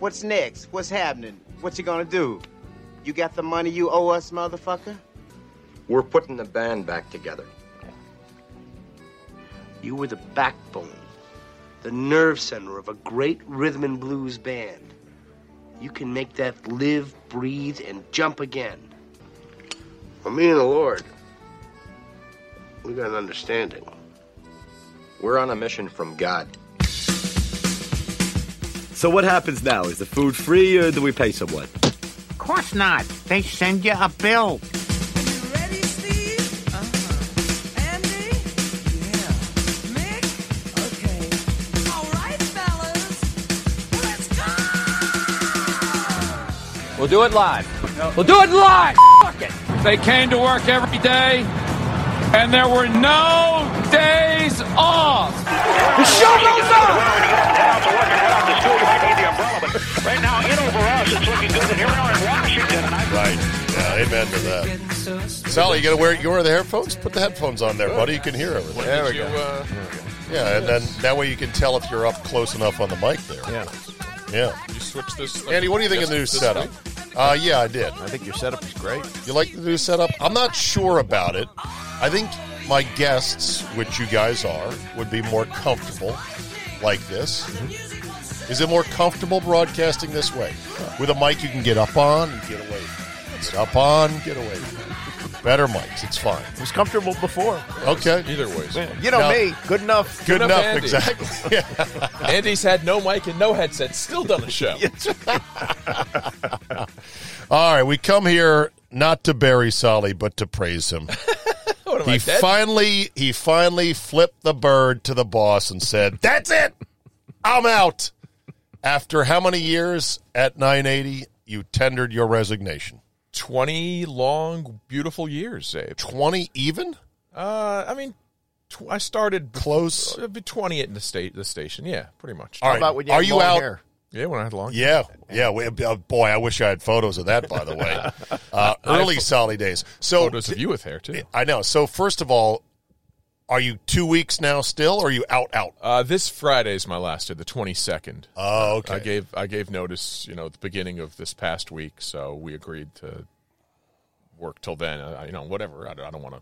What's next? What's happening? What you gonna do? You got the money you owe us, motherfucker? We're putting the band back together. You were the backbone, the nerve center of a great rhythm and blues band. You can make that live, breathe, and jump again. Well, me and the Lord, we got an understanding. We're on a mission from God. So what happens now? Is the food free or do we pay someone? Of course not. They send you a bill. Ready, Steve? Uh-huh. Andy? Yeah. Mick? Okay. All right, fellas. Let's go! We'll do it live. We'll do it live. Fuck it. They came to work every day, and there were no days off. The show goes on. Right now, in over us, it's looking good. And here we are in Washington, and I Right. Yeah, amen to that. Sally, you got to wear you wear the headphones. Put the headphones on there, buddy. You can hear everything. There we go. uh, Yeah, and then that way you can tell if you're up close enough on the mic there. Yeah. Yeah. you switch this. Andy, what do you think of the new setup? Uh, yeah, I did. I think your setup is great. You like the new setup? I'm not sure about it. I think my guests, which you guys are, would be more comfortable like this. Mm-hmm. Is it more comfortable broadcasting this way? With a mic you can get up on and get away. Get up on, get away. Better mics. It's fine. It was comfortable before. Okay. Either way. You know Now- me. Good enough. Good enough, enough, Andy. exactly. Yeah. Andy's had no mic and no headset, still done a show. All right, we come here not to bury Solly, but to praise him. What am I he dead? finally he finally flipped the bird to the boss and said, "That's it. I'm out." After how many years at 980 you tendered your resignation? Twenty long, beautiful years, Abe. 20 even? Uh, I mean, tw- I started Close. uh, be twenty at the state the station. Yeah, pretty much. All right. about when you Are you out? hair? Yeah, when I had long. Yeah, yeah. We, uh, boy, I wish I had photos of that. By the way, uh, early Solly days. So Photos of you with hair too. I know. So first of all, are you two weeks now still, or are you out out? Uh, this Friday is my last day, the twenty second. Oh, okay. I gave I gave notice, you know, at the beginning of this past week, so we agreed to work till then. Uh, you know, whatever. I don't, I don't want to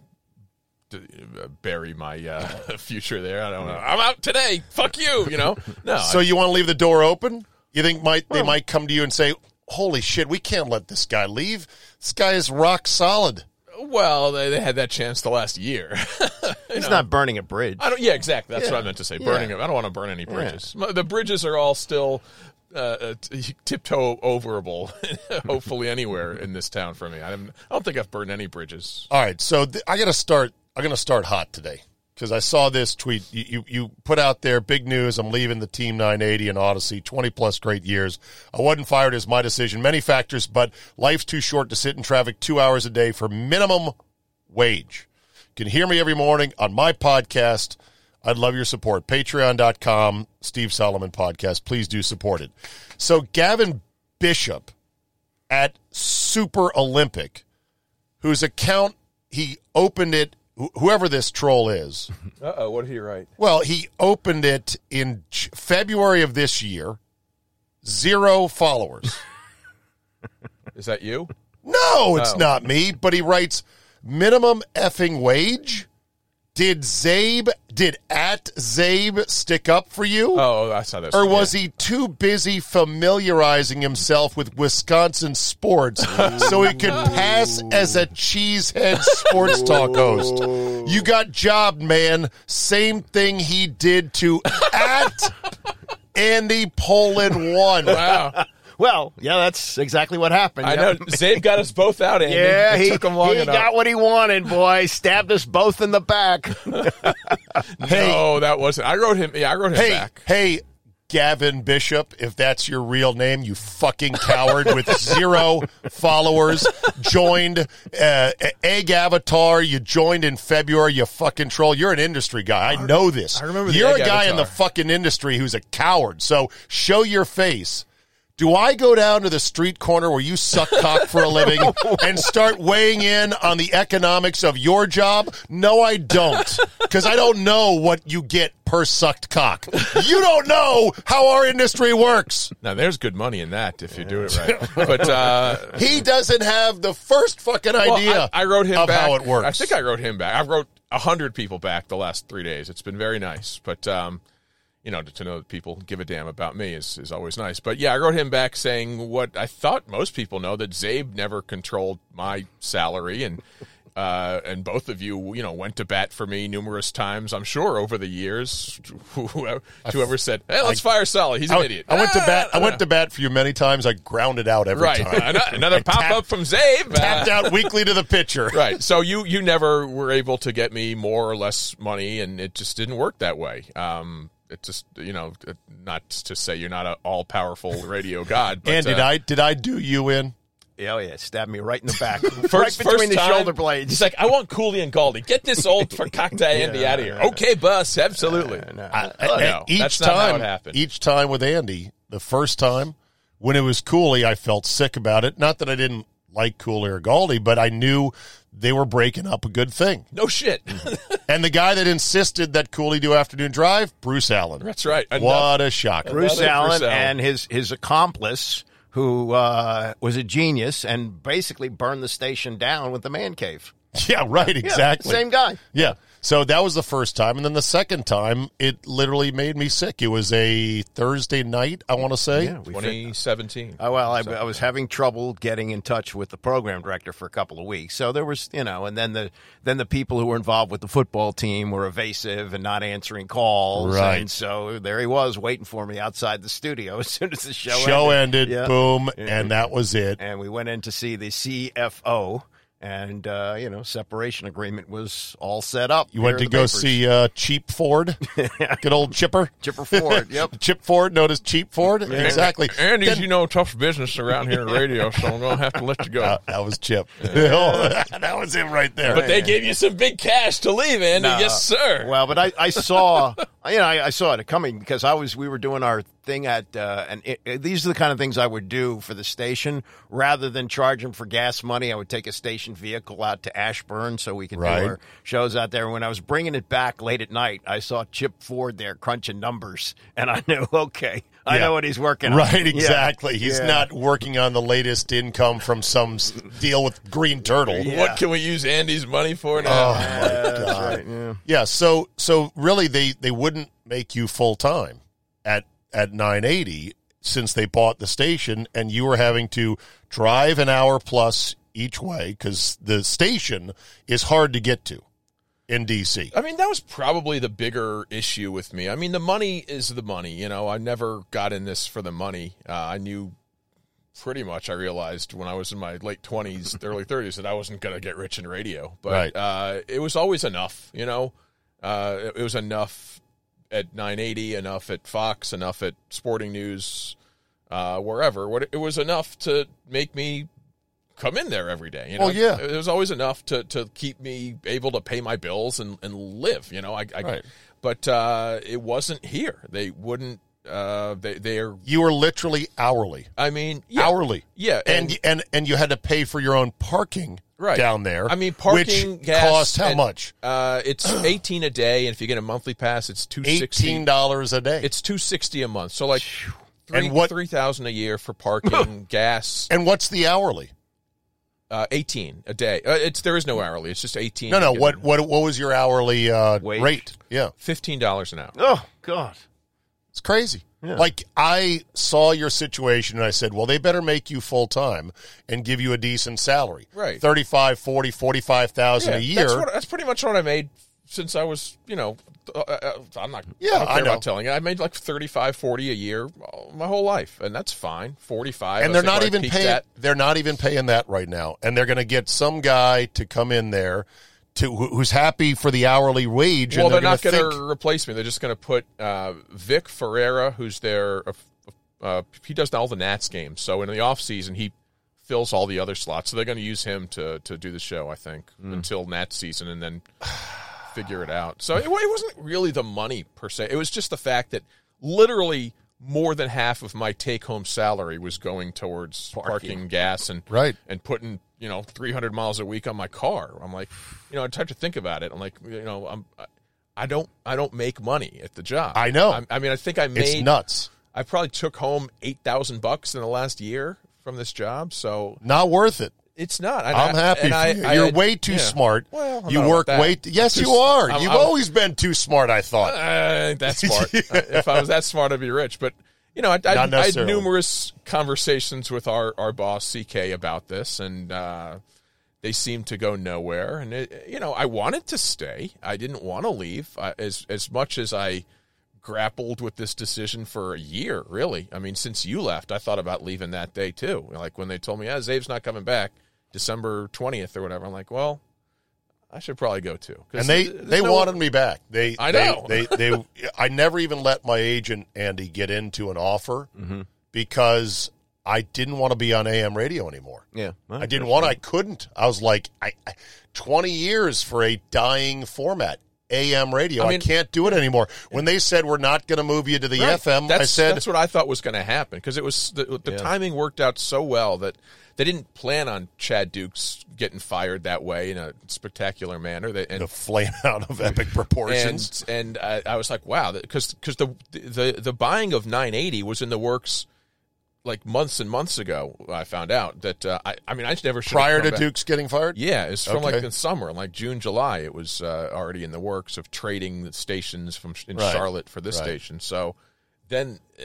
bury my uh, future there. I don't know. I'm out today. Fuck you. You know. No. So you want to leave the door open? You think might they might come to you and say, "Holy shit, we can't let this guy leave. This guy is rock solid." Well, they, they had that chance the last year. He's not burning a bridge. I don't. Yeah, exactly. That's Yeah. what I meant to say. Yeah. Burning. I don't want to burn any bridges. The bridges are all still uh, uh, t- tiptoe overable. hopefully, anywhere in this town for me. I, am I don't think I've burned any bridges. All right, so th- I got to start. I'm going to start hot today because I saw this tweet you, you put out there. Big news! I'm leaving the team 980 and Odyssey. 20 plus great years. I wasn't fired as my decision. Many factors, but life's too short to sit in traffic two hours a day for minimum wage. You can hear me every morning on my podcast. I'd love your support. Patreon.com, Steve Solomon Podcast. Please do support it. So, Gavin Bishop at Super Olympic, whose account he opened it, whoever this troll is, Uh oh, what did he write? well, he opened it in February of this year, zero followers. Is that you? No, it's Oh. not me, but he writes minimum effing wage Did Czabe, did at Czabe stick up for you? Oh, I saw this. Or was he too busy familiarizing himself with Wisconsin sports so he could pass as a cheesehead sports talk host? You got jobbed, man. Same thing he did to at Andy Pollin one. Wow. Well, yeah, that's exactly what happened. I Yeah. know. Czabe got us both out, Andy. Yeah, It he, took him long he enough. got what he wanted, boy. Stabbed us both in the back. No, that wasn't. I wrote him. Yeah, I wrote him Hey, back. hey, Gavin Bishop, if that's your real name, you fucking coward with zero followers, joined uh, Egg Avatar. You joined in February. You fucking troll. You're an industry guy. I know this. I remember the You're Egg a guy in the fucking industry who's a coward. So show your face. Do I go down to the street corner where you suck cock for a living and start weighing in on the economics of your job? No, I don't. Because I don't know what you get per sucked cock. You don't know how our industry works. Now, there's good money in that if you do it right. But uh, He doesn't have the first fucking well, idea I, I wrote him of back. how it works. I think I wrote him back. I wrote a hundred people back the last three days. It's been very nice. But um, you know, to, to know that people give a damn about me is, is always nice. But yeah, I wrote him back saying what I thought most people know that Czabe never controlled my salary and. Uh, and both of you, you know, went to bat for me numerous times. I'm sure over the years, whoever, whoever said, "Hey, let's fire Sally," He's an I, idiot." I went to Ah, bat. I went to bat for you many times. I grounded out every right. time. Ano- Another pop tapped- up from Czabe. Tapped out weekly to the pitcher. right. So you you never were able to get me more or less money, and it just didn't work that way. Um, it just you know, not to say you're not an all powerful radio god. But, And did uh, I did I do you in? Yeah, oh, yeah, stabbed me right in the back, First, right between first the time, shoulder blades. He's like, I want Cooley and Galdi. Get this old for cocktail Andy out of here. Okay, boss. Absolutely. I- Oh, I- no, each that's not how time, it happened. each time with Andy, the first time when it was Cooley, I felt sick about it. Not that I didn't like Cooley or Galdi, but I knew they were breaking up a good thing. no shit. And the guy that insisted that Cooley do afternoon drive, Bruce Allen. That's right. Enough. What a shocker! Bruce Another Allen, Bruce Allen. and his his accomplice, who uh, was a genius and basically burned the station down with the man cave. Yeah, right. Yeah, Exactly. same guy. Yeah. So that was the first time, and then the second time, it literally made me sick. It was a Thursday night, I want to say. Yeah, we 2017. Oh, well, I, I was having trouble getting in touch with the program director for a couple of weeks. So there was, you know, and then the then the people who were involved with the football team were evasive and not answering calls. Right. And so there he was waiting for me outside the studio as soon as the show Show ended, Yeah. boom, Yeah. and that was it. and we went in to see the CFO, and uh, you know, separation agreement was all set up. You went to go papers. see uh, Cheap Ford, good old Chipper, Chipper Ford, yep. Chip Ford, known as Cheap Ford, exactly. Andy's, Then- you know, tough business around here in radio, so I'm going to have to let you go. Uh, that was Chip. that was him right there. but they gave you some big cash to leave, Andy. No. Yes, sir. Well, but I, I saw, you know, I, I saw it coming because I was, we were doing our thing at, uh, and it, it- these are the kind of things I would do for the station rather than charge them for gas money. I would take a station vehicle out to Ashburn so we could Right. do our shows out there. When I was bringing it back late at night, I saw Chip Ford there crunching numbers, and I knew, okay, I Yeah. know what he's working on. Right, Yeah. exactly. He's Yeah. not working on the latest income from some deal with Green Turtle. What can we use Andy's money for now? Oh my god! right, yeah. Yeah, so so really they they wouldn't make you full time at at 980 since they bought the station and you were having to drive an hour plus each way cuz the station is hard to get to in DC. I mean, that was probably the bigger issue with me. I mean, the money is the money. You know, I never got in this for the money. Uh, I knew pretty much, I realized when I was in my late 20s, early 30s, that I wasn't going to get rich in radio. But Right. uh, it was always enough, you know? Uh, it, it was enough at 980, enough at Fox, enough at Sporting News, uh, wherever. What It was enough to make me come in there every day. You know, Well, yeah. it was always enough to, to keep me able to pay my bills and, and live. You know, I, I Right. but uh, it wasn't here. They wouldn't. Uh, they they're. You were literally hourly. I mean, yeah, Hourly. Yeah, And, and and you had to pay for your own parking right down there. I mean, parking which gas cost how and, much? Uh, it's eighteen a day, and if you get a monthly pass, it's two sixty. Eighteen dollars a day. It's two sixty a month. So like three, And what- three thousand a year for parking, gas. and what's the hourly? Uh, eighteen a day. Uh, it's there is no hourly. It's just eighteen. No, no. What what what was your hourly uh, rate? Yeah, Fifteen dollars an hour. Oh God. It's crazy. Like I saw your situation and I said, well, they better make you full time and give you a decent salary. Right. 35, 40, 45,000 a year. That's, what, that's pretty much what I made since I was, you know, uh, uh, I'm not. Yeah, I don't care I about telling you. I made like 35, 40 a year uh, my whole life, and that's fine. Forty five, and they're not even paying they're not even paying that right now. And they're going to get some guy to come in there to who's happy for the hourly wage Well, and they're, they're, not going to replace me. They're just going to put uh, Vic Ferreira, who's their. Uh, uh, he does all the Nats games. So in the off season, he fills all the other slots. So they're going to use him to to do the show. I think until Nats season, and then figure it out. So it, it wasn't really the money per se. It was just the fact that literally more than half of my take home salary was going towards parking, gas and Right. and putting you know 300 miles a week on my car. I'm like, you know, I tried to think about it. I'm like, you know, I'm. I- I don't. I don't make money at the job. I know. I, I mean, I think I made. it's nuts. I probably took home eight thousand bucks in the last year from this job. So Not worth it. It's not. And I'm I- happy I- you. I You're had- way too yeah. smart. Well, I'm you work way. that. yes, Just- you are. I'm- You've I'm- always been too smart. I thought. Uh, that's smart. Uh, if I was that smart, I'd be rich. But you know, I, I, I had numerous conversations with our our boss CK about this, and uh, they seemed to go nowhere. And it, you know, I wanted to stay. I didn't want to leave. I, as as much as I grappled with this decision for a year, really. I mean, since you left, I thought about leaving that day too. Like when they told me, "Yeah, Czabe's not coming back December twentieth or whatever." I'm like, well. I should probably go too. and they they no- wanted me back. They I know. they, they I never even let my agent Andy get into an offer mm-hmm. because I didn't want to be on AM radio anymore. Yeah. I didn't want. to. I couldn't. I was like, I, I twenty years for a dying format. AM radio. I I, can't do it anymore. When they said we're not going to move you to the Right. FM, That's, I said that's what I thought was going to happen because it was the, the Yeah. timing worked out so well that they didn't plan on Chad Dukes getting fired that way in a spectacular manner. They, and the flame out of epic proportions. and and I, I was like, wow, because because the the the buying of 980 was in the works like months and months ago. I found out that uh, I I mean I never Prior to back. Dukes getting fired, Yeah, it's from like the summer, like June, July. It was uh, already in the works of trading the stations from in Right. Charlotte for this Right. station. So then, uh,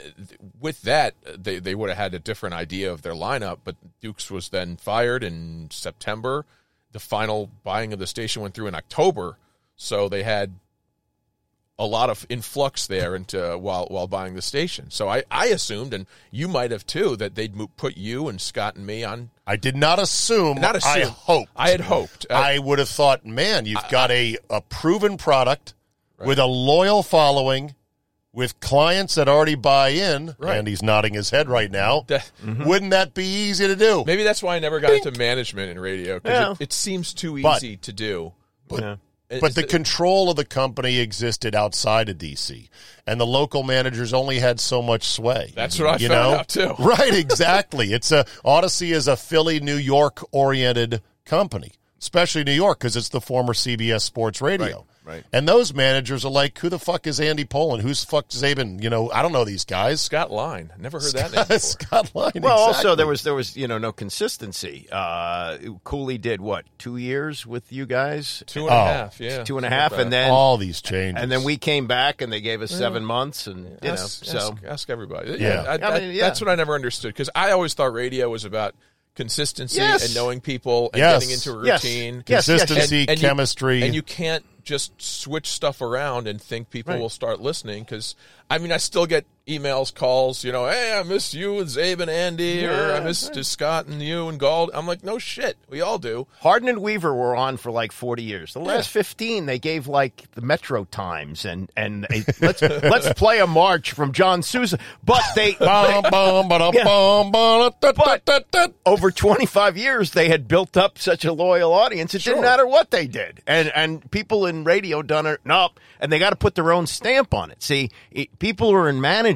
with that, uh, they they would have had a different idea of their lineup. But Dukes was then fired in September. The final buying of the station went through in October, so they had a lot of influx there into while while buying the station. So I, I assumed, and you might have too, that they'd put you and Scott and me on. I did not assume. Not I hoped. I had hoped. Uh, I would have thought, man, you've got a, a proven product with a loyal following, with clients that already buy in. Right. And he's nodding his head right now. That- mm-hmm. Wouldn't that be easy to do? Maybe that's why I never got into management in radio because Yeah. it, it seems too But- easy to do. Yeah. But Is the control of the company existed outside of DC, and the local managers only had so much sway. That's what I you found know? out, too. Right, exactly. it's a Odyssey is a Philly, New York oriented company, especially New York because it's the former CBS Sports Radio. Right, right. And those managers are like, "Who the fuck is Andy Pollin? Who's the fuck Czaban? You know, I don't know these guys." Scott Linn. Never heard that name before. Scott Linn. Well, also there was there was you know no consistency. Uh, Cooley did what two years with you guys, Two and a Oh. half, yeah. two and a half, and a something half, like and that. then all these changes, and then we came back and they gave us seven months, and you know so ask, ask everybody. Yeah. I- I that- mean, yeah. that's what I never understood because I always thought radio was about consistency Yes. and knowing people and Yes. getting into a routine. Yes, yes, consistency, And- and you- chemistry, and you can't just switch stuff around and think people Right. will start listening because I mean I still get emails, calls, you know, hey, I miss you and Czabe and Andy, or I miss right. Scott and you and Gold. I'm like, no shit, we all do. Harden and Weaver were on for like forty years. The last fifteen, they gave like the Metro Times and and a, let's let's play a march from John Sousa, but they. Yeah. over 25 years they had built up such a loyal audience it didn't matter what they did and and people in radio done it nope and they got to put their own stamp on it see it, people who are in management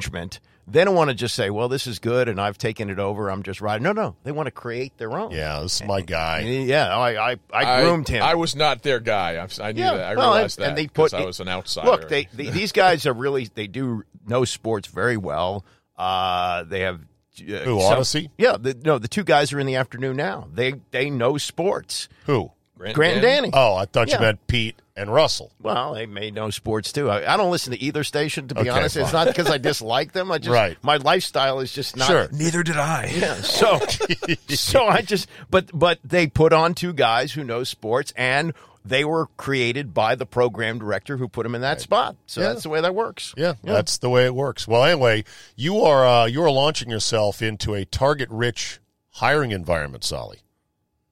they don't want to just say well this is good and i've taken it over i'm just riding no no they want to create their own Yeah, this is my guy. yeah i i, I groomed him I was not their guy. I, I knew yeah, that. I well, realized and, that and they put I was an outsider. Look, they, they these guys are really they do know sports very well. Uh, they have uh, Who, some- Odyssey? Yeah, the, no, the two guys are in the afternoon now. They they know sports. Who? Grant, Grant and Danny. Oh, I thought Yeah. you meant Pete and Russell. Well, they may know sports too. I, I don't listen to either station to be Okay, honest. It's fine. not because I dislike them. I just Right. my lifestyle is just not. Sure. Neither did I. Yeah. So so I just but but they put on two guys who know sports and they were created by the program director who put them in that spot. So Yeah. that's the way that works. Yeah, that's the way it works. Well, anyway, you are uh, you are launching yourself into a target-rich hiring environment, Solly.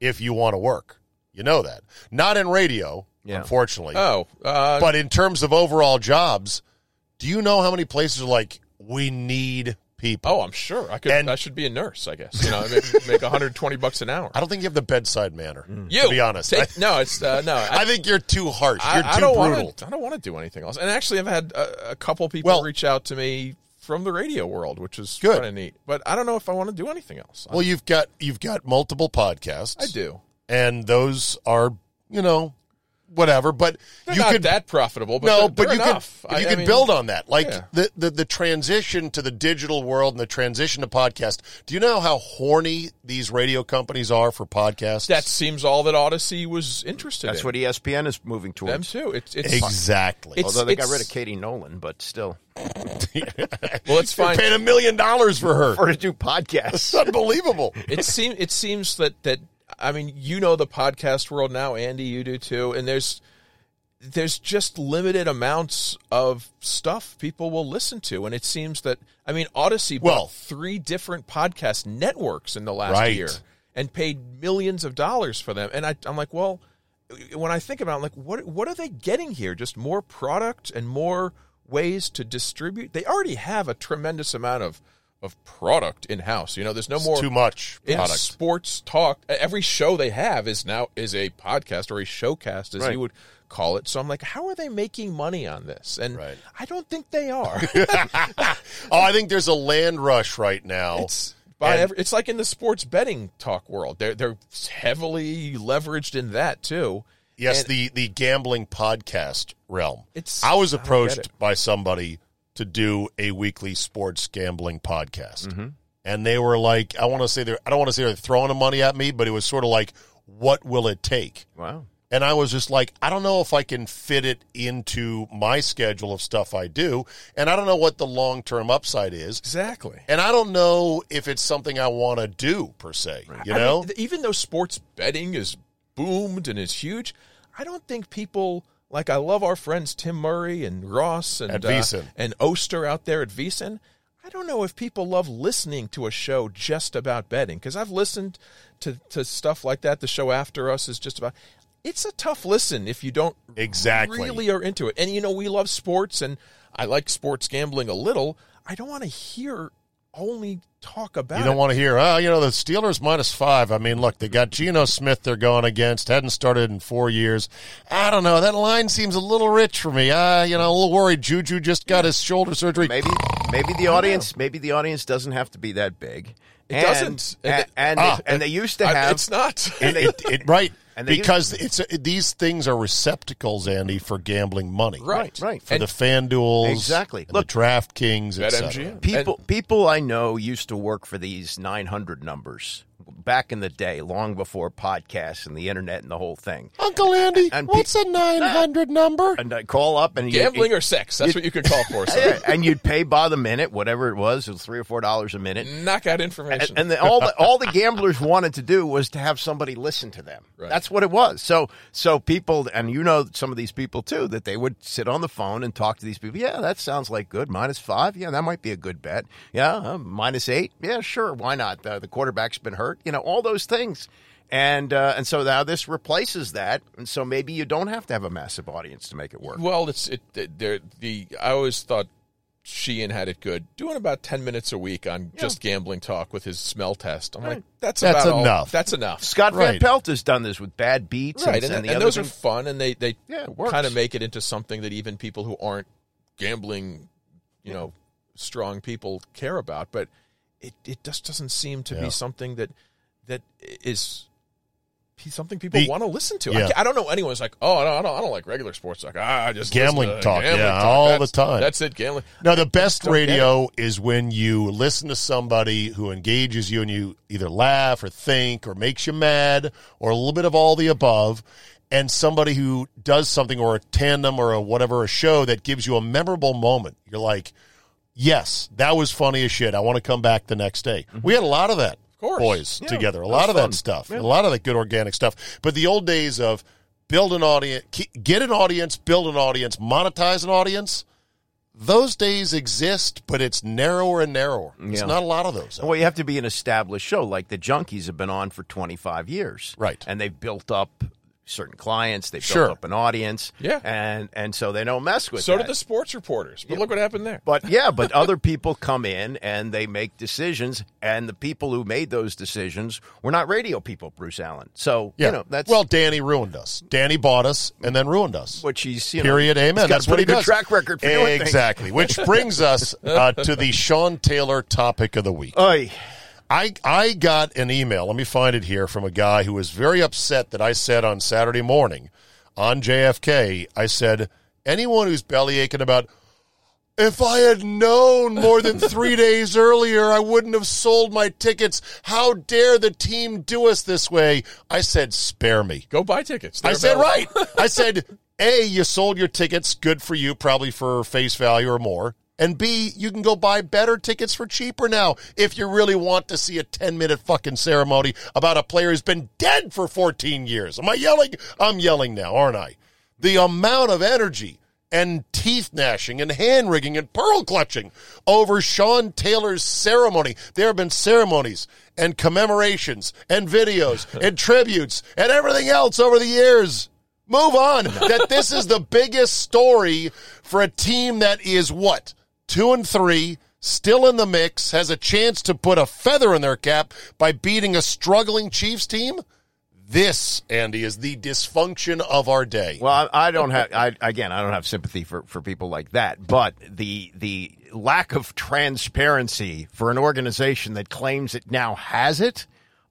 If you want to work, you know that. Not in radio, Yeah. unfortunately. Oh, uh, but in terms of overall jobs, do you know how many places are like we need people? oh, I'm sure I could. And- I should be a nurse. I guess you know, I make, make 120 bucks an hour. I don't think you have the bedside manner. You to be honest, take- no, it's uh, no. I, I think you're too harsh. I, You're too I don't brutal. want to. I don't want to do anything else. And actually, I've had a, a couple people Well- reach out to me from the radio world, which is kind of neat. But I don't know if I want to do anything else. Well, you've got you've got multiple podcasts. I do. and those are you know whatever. But They're you not could that profitable, but no, they're, but they're you enough. could I- you I could mean, build on that. Like yeah. the, the the transition to the digital world and the transition to podcast. Do you know how horny these radio companies are for podcasts? That seems all that Odyssey was interested That's in. what ESPN is moving towards. them too. It's, it's exactly. It's- Although they got rid of Katie Nolan, but still well, it's fine. paying a million dollars for her. for to do podcasts. It's unbelievable. it seems it seems that that I mean you know the podcast world now, Andy, you do too, and there's there's just limited amounts of stuff people will listen to, and it seems that I mean Odyssey bought Well- three different podcast networks in the last Right. year and paid millions of dollars for them, and I, I'm like, well, when I think about, it, I'm like, what what are they getting here? Just more product and more ways to distribute. They already have a tremendous amount of of product in house. You know, there's no more Too much in sports talk. Every show they have is now is a podcast or a showcast, as Right. you would call it. So I'm like, how are they making money on this? And Right. I don't think they are. oh, I think there's a land rush right now. it's by every, it's like in the sports betting talk world. They're they're heavily leveraged in that too. Yes, And- the the gambling podcast realm. It's- I was I approached it. by somebody to do a weekly sports gambling podcast, Mm-hmm. and they were like, "I want to say they're I don't want to say they're throwing the money at me, but it was sort of like, what will it take?" Wow. And I was just like, I don't know if I can fit it into my schedule of stuff I do, and I don't know what the long term upside is, Exactly. and I don't know if it's something I want to do per se. You I know, mean, even though sports betting is boomed and is huge, I don't think people like I love our friends Tim Murray and Ross and uh, and Oster out there at VSiN. I don't know if people love listening to a show just about betting because I've listened to to stuff like that. The show after us is just about. It's a tough listen if you don't Exactly. really are into it. And you know we love sports and I like sports gambling a little. I don't want to hear only talk about You don't it. want to hear, oh, you know, the Steelers minus five. I mean, look, they got Geno Smith they're going against. Hadn't started in four years. I don't know. That line seems a little rich for me. Uh, you know, a little worried. Juju just got his shoulder surgery. Maybe maybe the audience maybe the audience doesn't have to be that big. It And- doesn't. And, And- and, Ah. they, and they used to I- have it's not. and they, It, it, right. And they because it's these things are receptacles, Andy, for gambling money. Right. right. For And- the FanDuels. Exactly. and Look, the DraftKings, et BetMGM. cetera. People people I know used to work for these 900 numbers back in the day, long before podcasts and the internet and the whole thing. Uncle Andy, And what's a 900 number? And I call up and you- Gambling you- or sex? That's what you could call for. And you'd pay by the minute, whatever it was, it was three or four dollars a minute. Knock out information. And, and the, all the all the gamblers wanted to do was to have somebody listen to them. Right. That's what it was. So so people, and you know some of these people too, that they would sit on the phone and talk to these people. Yeah, that sounds like good. Minus five. Yeah, that might be a good bet. Yeah, uh, minus eight. Yeah, sure. Why not? The quarterback's been hurt. You know, all those things. And uh, and so now this replaces that, and so maybe you don't have to have a massive audience to make it work. well, it's it. There, the I always thought Sheehan had it good, doing about ten minutes a week on just gambling talk with his smell test. I'm like, that's That's about all- enough. that's enough. Scott Van Pelt has done this with bad beats, right, and, and, the and other those are fun, and they they Yeah, kind of make it into something that even people who aren't gambling, you know, strong people care about. But it it just doesn't seem to Yeah. be something that that is something people The- want to listen to. I, Yeah. ca- I don't know anyone who's like, oh, I don't, I don't, I don't like regular sports talk. Ah, I just Gambling talk, gambling yeah, talk. all That's- the time. That's it, gambling. No, the best radio is when you listen to somebody who engages you and you either laugh or think or makes you mad or a little bit of all the above, and somebody who does something or a tandem or a whatever, a show that gives you a memorable moment. You're like, yes, that was funny as shit. I want to come back the next day. We had a lot of that, course. boys, Yeah, together. A lot of fun. that stuff. Yeah. A lot of that good organic stuff. But the old days of build an audience, get an audience, build an audience, monetize an audience. Those days exist, but it's narrower and narrower. There's Yeah. not a lot of those. Well, you have to be an established show. Like the Junkies have been on for 25 years. Right. And they've built up certain clients. Sure. built up an audience. Yeah. And and so they don't mess with So that. did the sports reporters. But look what happened there. But yeah, but other people come in and they make decisions, and the people who made those decisions were not radio people, Bruce Allen. So yeah. you know that's well, Danny ruined us. Danny bought us and then ruined us. what she's you know, Period. Amen. he's That's what he does. track record for exactly. Which brings us uh, to the Sean Taylor topic of the week. Oy. I I got an email. Let me find it here from a guy who was very upset that I said on Saturday morning on JFK. I said anyone who's belly aching about if I had known more than three days earlier, I wouldn't have sold my tickets. How dare the team do us this way? I said, spare me. Go buy tickets. I They're said, right. I said, A, you sold your tickets. Good for you, probably for face value or more. And B, you can go buy better tickets for cheaper now if you really want to see a 10 minute fucking ceremony about a player who's been dead for 14 years. Am I yelling? I'm yelling now, aren't I? The amount of energy and teeth gnashing and hand wringing and pearl clutching over Sean Taylor's ceremony. There have been ceremonies and commemorations and videos and tributes and everything else over the years. Move on. that this is the biggest story for a team that is what? Two and three, still in the mix, has a chance to put a feather in their cap by beating a struggling Chiefs team? This, Andy, is the dysfunction of our day. Well, I, I don't have. I, again, I don't have sympathy for, for people like that. But the the lack of transparency for an organization that claims it now has it,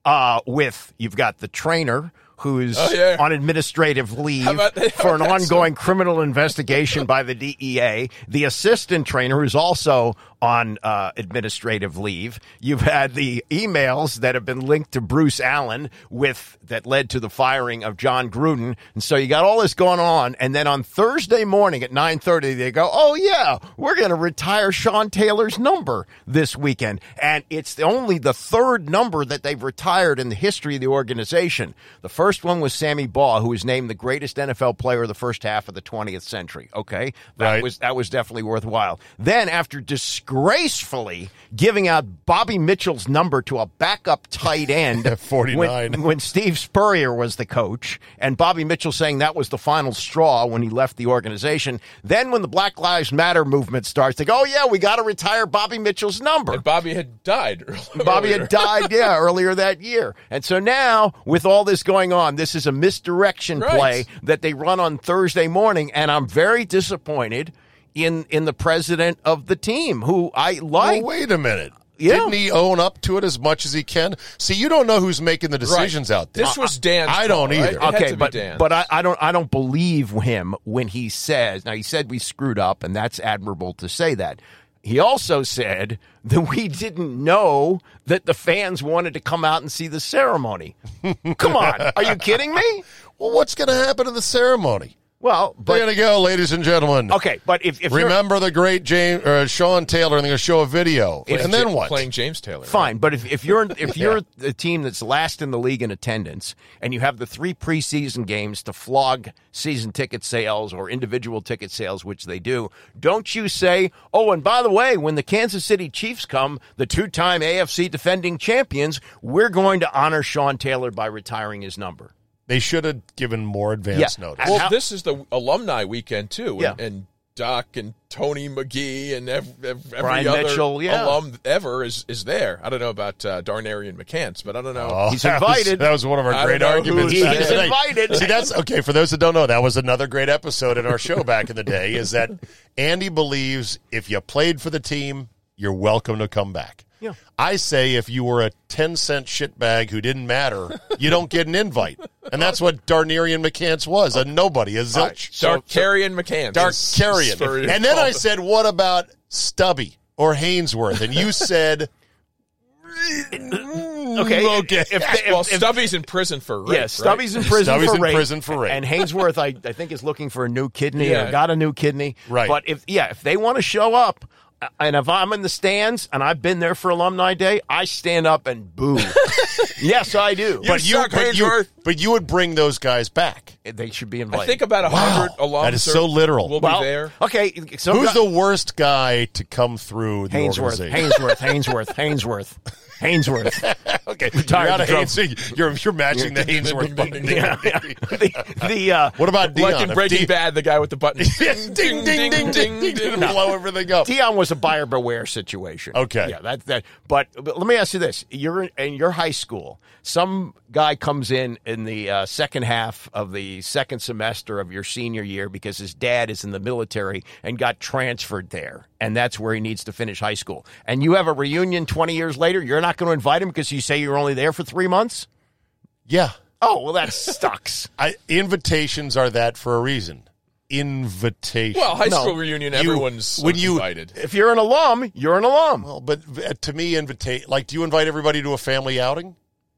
uh, with you've got the trainer who's Oh, yeah. on administrative leave that? for an How about that, ongoing criminal investigation by the DEA, the assistant trainer who's also on uh, administrative leave. You've had the emails that have been linked to Bruce Allen with that led to the firing of Jon Gruden, and so you got all this going on. And then on Thursday morning at nine thirty, they go, "Oh yeah, we're going to retire Sean Taylor's number this weekend," and it's only the third number that they've retired in the history of the organization. The first one was Sammy Baugh, who was named the greatest NFL player of the first half of the 20th century. Okay, that Right. was that was definitely worthwhile. Then, after disgracefully giving out Bobby Mitchell's number to a backup tight end At 49. when, when Steve Spurrier was the coach, and Bobby Mitchell saying that was the final straw when he left the organization. Then, when the Black Lives Matter movement starts, they go, "Oh yeah, we got to retire Bobby Mitchell's number." And Bobby had died. Bobby had died, yeah, earlier that year. And so now, with all this going on, this is a misdirection Right. play that they run on Thursday morning, and I'm very disappointed in in the president of the team, who I like. Well, wait a minute. Yeah. Didn't he own up to it as much as he can? See, you don't know who's making the decisions out there. This was Dan. I don't call, either. It had okay, but Dan. but I, I don't I don't believe him when he says now he said we screwed up and that's admirable to say that. He also said that we didn't know that the fans wanted to come out and see the ceremony. come on, are you kidding me? Well, what's going to happen in the ceremony? Well, They're going to go, ladies and gentlemen. okay, but if, if you're- Remember the great James uh, Sean Taylor, and they're going to show a video, and then what? Playing James Taylor. Fine, but if, if you're if you're the team that's last in the league in attendance and you have the three preseason games to flog season ticket sales or individual ticket sales, which they do, don't you say, oh, and by the way, when the Kansas City Chiefs come, the two-time AFC defending champions, we're going to honor Sean Taylor by retiring his number. They should have given more advance Yeah. notice. Well, How- this is the alumni weekend too, Yeah. and, and Doc and Tony McGee and ev- ev- every Brian other Mitchell, yeah. alum ever is is there. I don't know about uh, Darnerien McCants, but I don't know. Oh, He's that was- invited. that was one of our I great arguments. who's back He's in the day. invited. See, that's okay. For those that don't know, that was another great episode in our show back in the day. Is that Andy believes if you played for the team, you're welcome to come back. Yeah. I say if you were a 10 cent shitbag who didn't matter, you don't get an invite. And that's what Darnerien McCants was, a nobody, a zilch. All right, so- Dark Carrion McCann. Dark is- Carrion. is for- And then I said, what about Stubby or Haynesworth? And you said, mm, Okay. Okay. If, if, well, if- Stubby's in prison for rape. yeah, right? Stubby's in prison Stubby's for in rape. prison for rape. And Haynesworth, I, I think, is looking for a new kidney Yeah. or got a new kidney. Right. But if yeah, if they want to show up, and if I'm in the stands and I've been there for alumni day, I stand up and boo. yes, I do. but you, but you. But you would bring those guys back. they should be invited. I think about a hundred alums. That is so literal. Will well, be there. Okay, so Who's the worst guy to come through the Haynesworth, organization? Haynesworth, Haynesworth, Haynesworth, Haynesworth. Okay, Retired you're out of drum. Haynesworth. You're you're matching the Haynesworth button. Yeah, yeah. the, the uh, What about Deion? Like in Breaking Di- Bad, the guy with the button. ding, ding, ding, ding, ding, ding, blow everything up. Deion was a buyer beware situation. Okay. yeah, that that. But, but let me ask you this: you're in, in your high school. Some guy comes in in the uh, second half of the second semester of your senior year because his dad is in the military and got transferred there, and that's where he needs to finish high school. And you have a reunion twenty years later. You're not going to invite him because you say you're only there for three months. Yeah, Oh well, that sucks. I, invitations are that for a reason. Invitation. Well, high No. school reunion, You- everyone's when you- invited. if you're an alum, you're an alum. Well, but uh, to me, invitate like, do you invite everybody to a family outing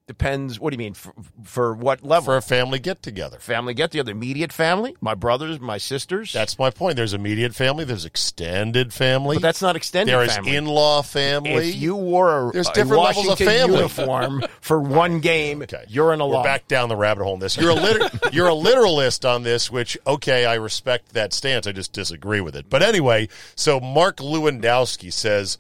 Depends. What do you mean? For, for what level? for a family get together? family get together, immediate family, my brothers, my sisters. That's my point. There's immediate family. There's extended family. but that's not extended there is family. in-law family. if you wore a, There's a different levels of Washington family. uniform for one game, Okay. you're an We're back down the rabbit hole in this. You're a liter- you're a literalist on this, which okay, I respect that stance. I just disagree with it. But anyway, so Mark Lewandowski says,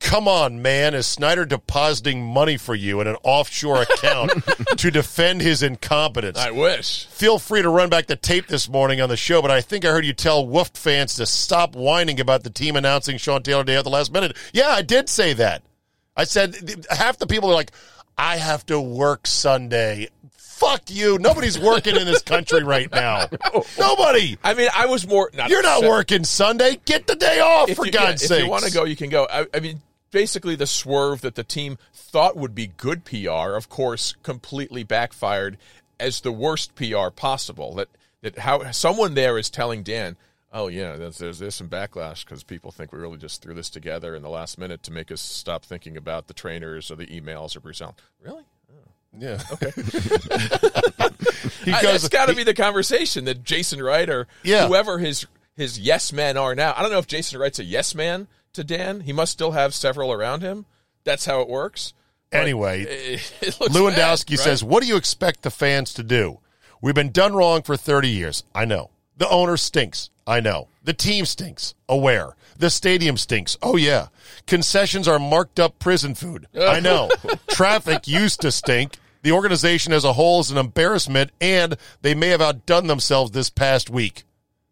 "Come on, man, is Snyder depositing money for you in an offshore account to defend his incompetence?" I wish. Feel free to run back the tape this morning on the show, but I think I heard you tell Wolf fans to stop whining about the team announcing Sean Taylor Day at the last minute. Yeah, I did say that. I said half the people are like, I have to work Sunday. Fuck you. Nobody's working in this country right now. Nobody. I mean, I was more. Not You're not upset. working Sunday. Get the day off, If for you, God's yeah, sake. If you want to go, you can go. I, I mean, basically, the swerve that the team thought would be good PR, of course, completely backfired as the worst PR possible. That that how someone there is telling Dan, "Oh yeah, there's there's, there's some backlash because people think we really just threw this together in the last minute to make us stop thinking about the trainers or the emails or Bruce Allen." Really? Yeah. Oh, okay. He goes, that's got to be the conversation that Jason Wright or Yeah. whoever his his yes men are now. I don't know if Jason Wright's a yes man to Dan. He must still have several around him. That's how it works. But Anyway, it, it Lewandowski bad, right? says, What do you expect the fans to do? We've been done wrong for 30 years. I know. The owner stinks. I know. The team stinks. Aware. The stadium stinks. Oh, yeah. Concessions are marked up prison food. I know. Traffic used to stink. The organization as a whole is an embarrassment, and they may have outdone themselves this past week.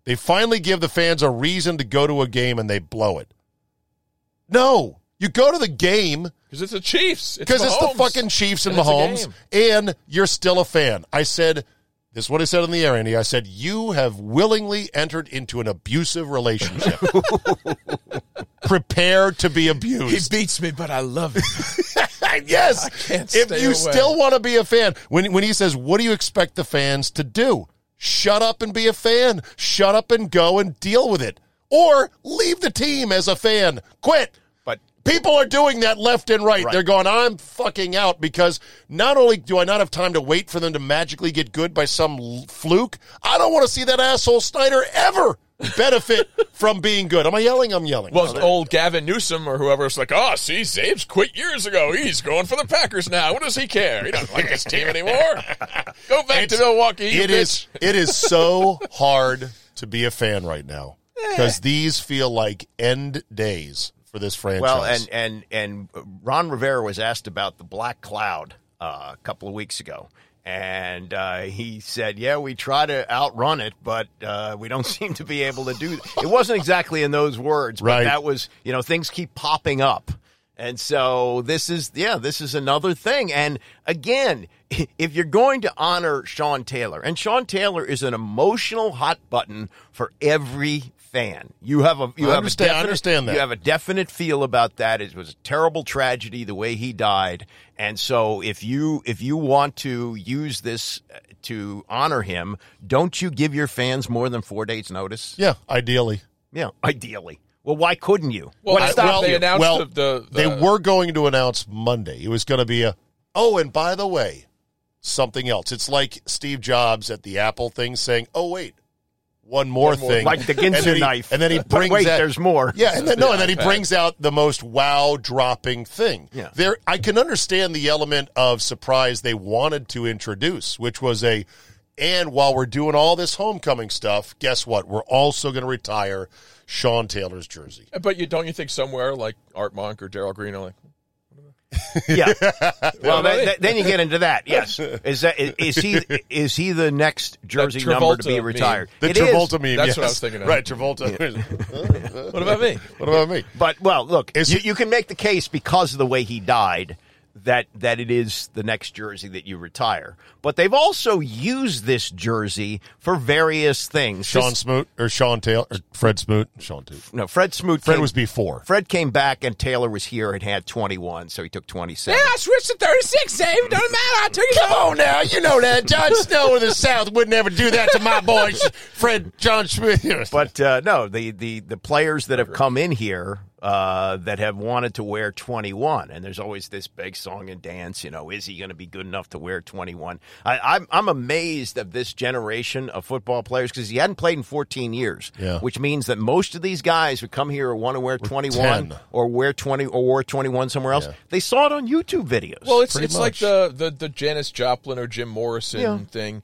They finally give the fans a reason to go to a game and they blow it. No. You go to the game because it's the Chiefs. because it's, the fucking Chiefs and, And it's Mahomes, and you're still a fan. I said, this is what I said on the air, Andy. I said, you have willingly entered into an abusive relationship. Prepare to be abused. He beats me, but I love him. yes. I can't if you away. still want to be a fan, when, when he says, what do you expect the fans to do? Shut up and be a fan. Shut up and go and deal with it. Or leave the team as a fan. Quit. But People are doing that left and right. Right. They're going, I'm fucking out because not only do I not have time to wait for them to magically get good by some fluke, I don't want to see that asshole Snyder ever benefit from being good. Am I yelling? I'm yelling. Well, old Gavin Newsom or whoever was like, oh, see, Czabe's quit years ago. He's going for the Packers now. What does he care? He doesn't like his team anymore. Go back to Milwaukee. It is. bitch. It is so hard to be a fan right now because these feel like end days for this franchise. well, and and and Ron Rivera was asked about the black cloud uh, a couple of weeks ago. And uh, he said, "Yeah, we try to outrun it, but uh, we don't seem to be able to do." It wasn't exactly in those words, but Right. that was, you know, things keep popping up, and so this is, yeah, this is another thing. And again, if you're going to honor Sean Taylor, and Sean Taylor is an emotional hot button for every fan. You have a you I have understand- a I definite, understand that. You have a definite feel about that. It was a terrible tragedy the way he died, and so if you if you want to use this uh, to honor him, don't you give your fans more than four days notice? Yeah, ideally. Yeah, ideally. Well, why couldn't you? Well, what I- stopped well, they announced well, the, the, the they were going to announce Monday. It was going to be a oh, and by the way, something else. It's like Steve Jobs at the Apple thing saying, "Oh wait, one more One more- thing," Like the Ginsu and then he, knife. and then he But brings wait, out, there's more. Yeah, and then no, and then he brings out the most wow dropping thing. Yeah. there. I can understand the element of surprise they wanted to introduce, which was a. And while we're doing all this homecoming stuff, guess what? We're also going to retire Sean Taylor's jersey. But you don't you think somewhere like Art Monk or Darrell Green are like, Yeah. well, about then, then you get into that. Yes. Is that is he is he the next jersey number to Travolta be meme. retired? The It is. Travolta meme. That's yes. what I was thinking of. Right, Travolta. what about me? what about me? But well, look, Is you, it- you can make the case because of the way he died that that it is the next jersey that you retire. But they've also used this jersey for various things. Sean This- Smoot or Sean Taylor or Fred Smoot? Sean Taylor. no, Fred Smoot. Fred came- was before. Fred came back and Taylor was here and had 21, so he took 27. I switched to 36, Dave. It doesn't matter. I took it Come on now, you know that John Snow in the South would never do that to my boy Fred John Smith. But uh, no, the, the the players that have come in here uh, that have wanted to wear 21, and there's always this big song and dance. You know, is he going to be good enough to wear 21? I, I'm I'm amazed of this generation of football players because he hadn't played in 14 years. Yeah. which means that most of these guys who come here want to wear 21 10. or wear 20 or wear 21 somewhere else. Yeah. They saw it on YouTube videos. Well, it's Pretty it's like the, the the Janis Joplin or Jim Morrison Yeah. thing.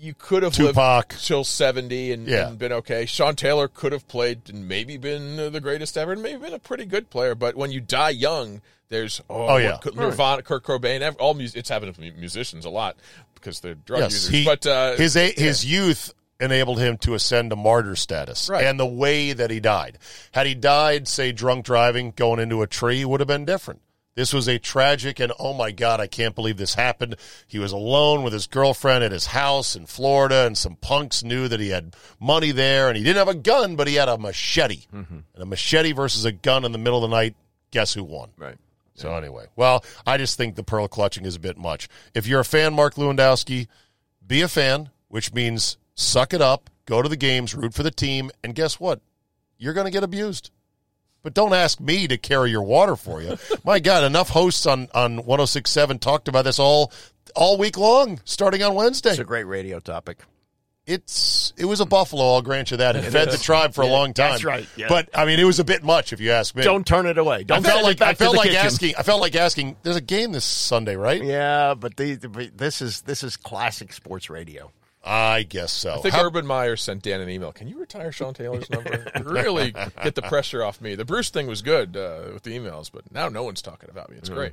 You could have Tupac. lived till seventy and, Yeah. and been okay. Sean Taylor could have played and maybe been uh, the greatest ever, and maybe been a pretty good player. But when you die young, there's oh, Oh, yeah. what- Nirvana, Kurt Cobain, ev- all music, it's happened to musicians a lot because they're drug yes, users. he, but uh, his a, his youth enabled him to ascend to martyr status, Right. and the way that he died. Had he died, say, drunk driving, going into a tree, would have been different. This was a tragic and oh my god, I can't believe this happened. He was alone with his girlfriend at his house in Florida, and some punks knew that he had money there, and he didn't have a gun, but he had a machete. Mm-hmm. And a machete versus a gun in the middle of the night. Guess who won? right. So anyway, well, I just think the pearl clutching is a bit much. If you're a fan, Mark Lewandowski, be a fan, which means suck it up, go to the games, root for the team, and guess what? You're going to get abused. But don't ask me to carry your water for you. My God, enough hosts on on 1067 talked about this all all week long, starting on Wednesday. it's a great radio topic. It's it was a buffalo, I'll grant you that. It fed the tribe for a long time. that's right, yeah. But I mean, it was a bit much, if you ask me. Don't turn it away. Don't I felt like I felt like kitchen. asking. I felt like asking. There's a game this Sunday, right? Yeah, but the, the, this is this is classic sports radio. I guess so. I think How- Urban Meyer sent Dan an email. Can you retire Sean Taylor's number? really get the pressure off me. The Bruce thing was good uh, with the emails, but now no one's talking about me. It's great.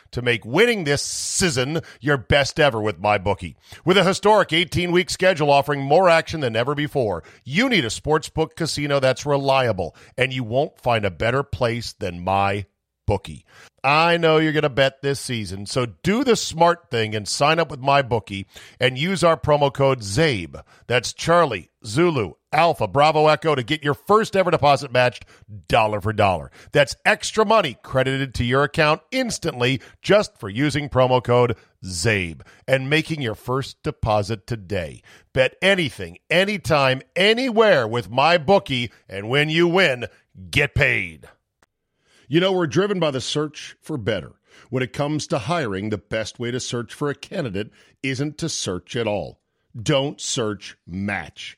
to make winning this season your best ever with MyBookie. With a historic 18 week schedule offering more action than ever before, you need a sportsbook casino that's reliable, and you won't find a better place than MyBookie. I know you're going to bet this season, so do the smart thing and sign up with MyBookie and use our promo code CZABE. That's Charlie, Zulu, Alpha, Bravo, Echo to get your first ever deposit matched dollar for dollar. That's extra money credited to your account instantly just for using promo code CZABE and making your first deposit today. Bet anything, anytime, anywhere with my bookie, and when you win, get paid. You know, we're driven by the search for better. When it comes to hiring, the best way to search for a candidate isn't to search at all. Don't search, match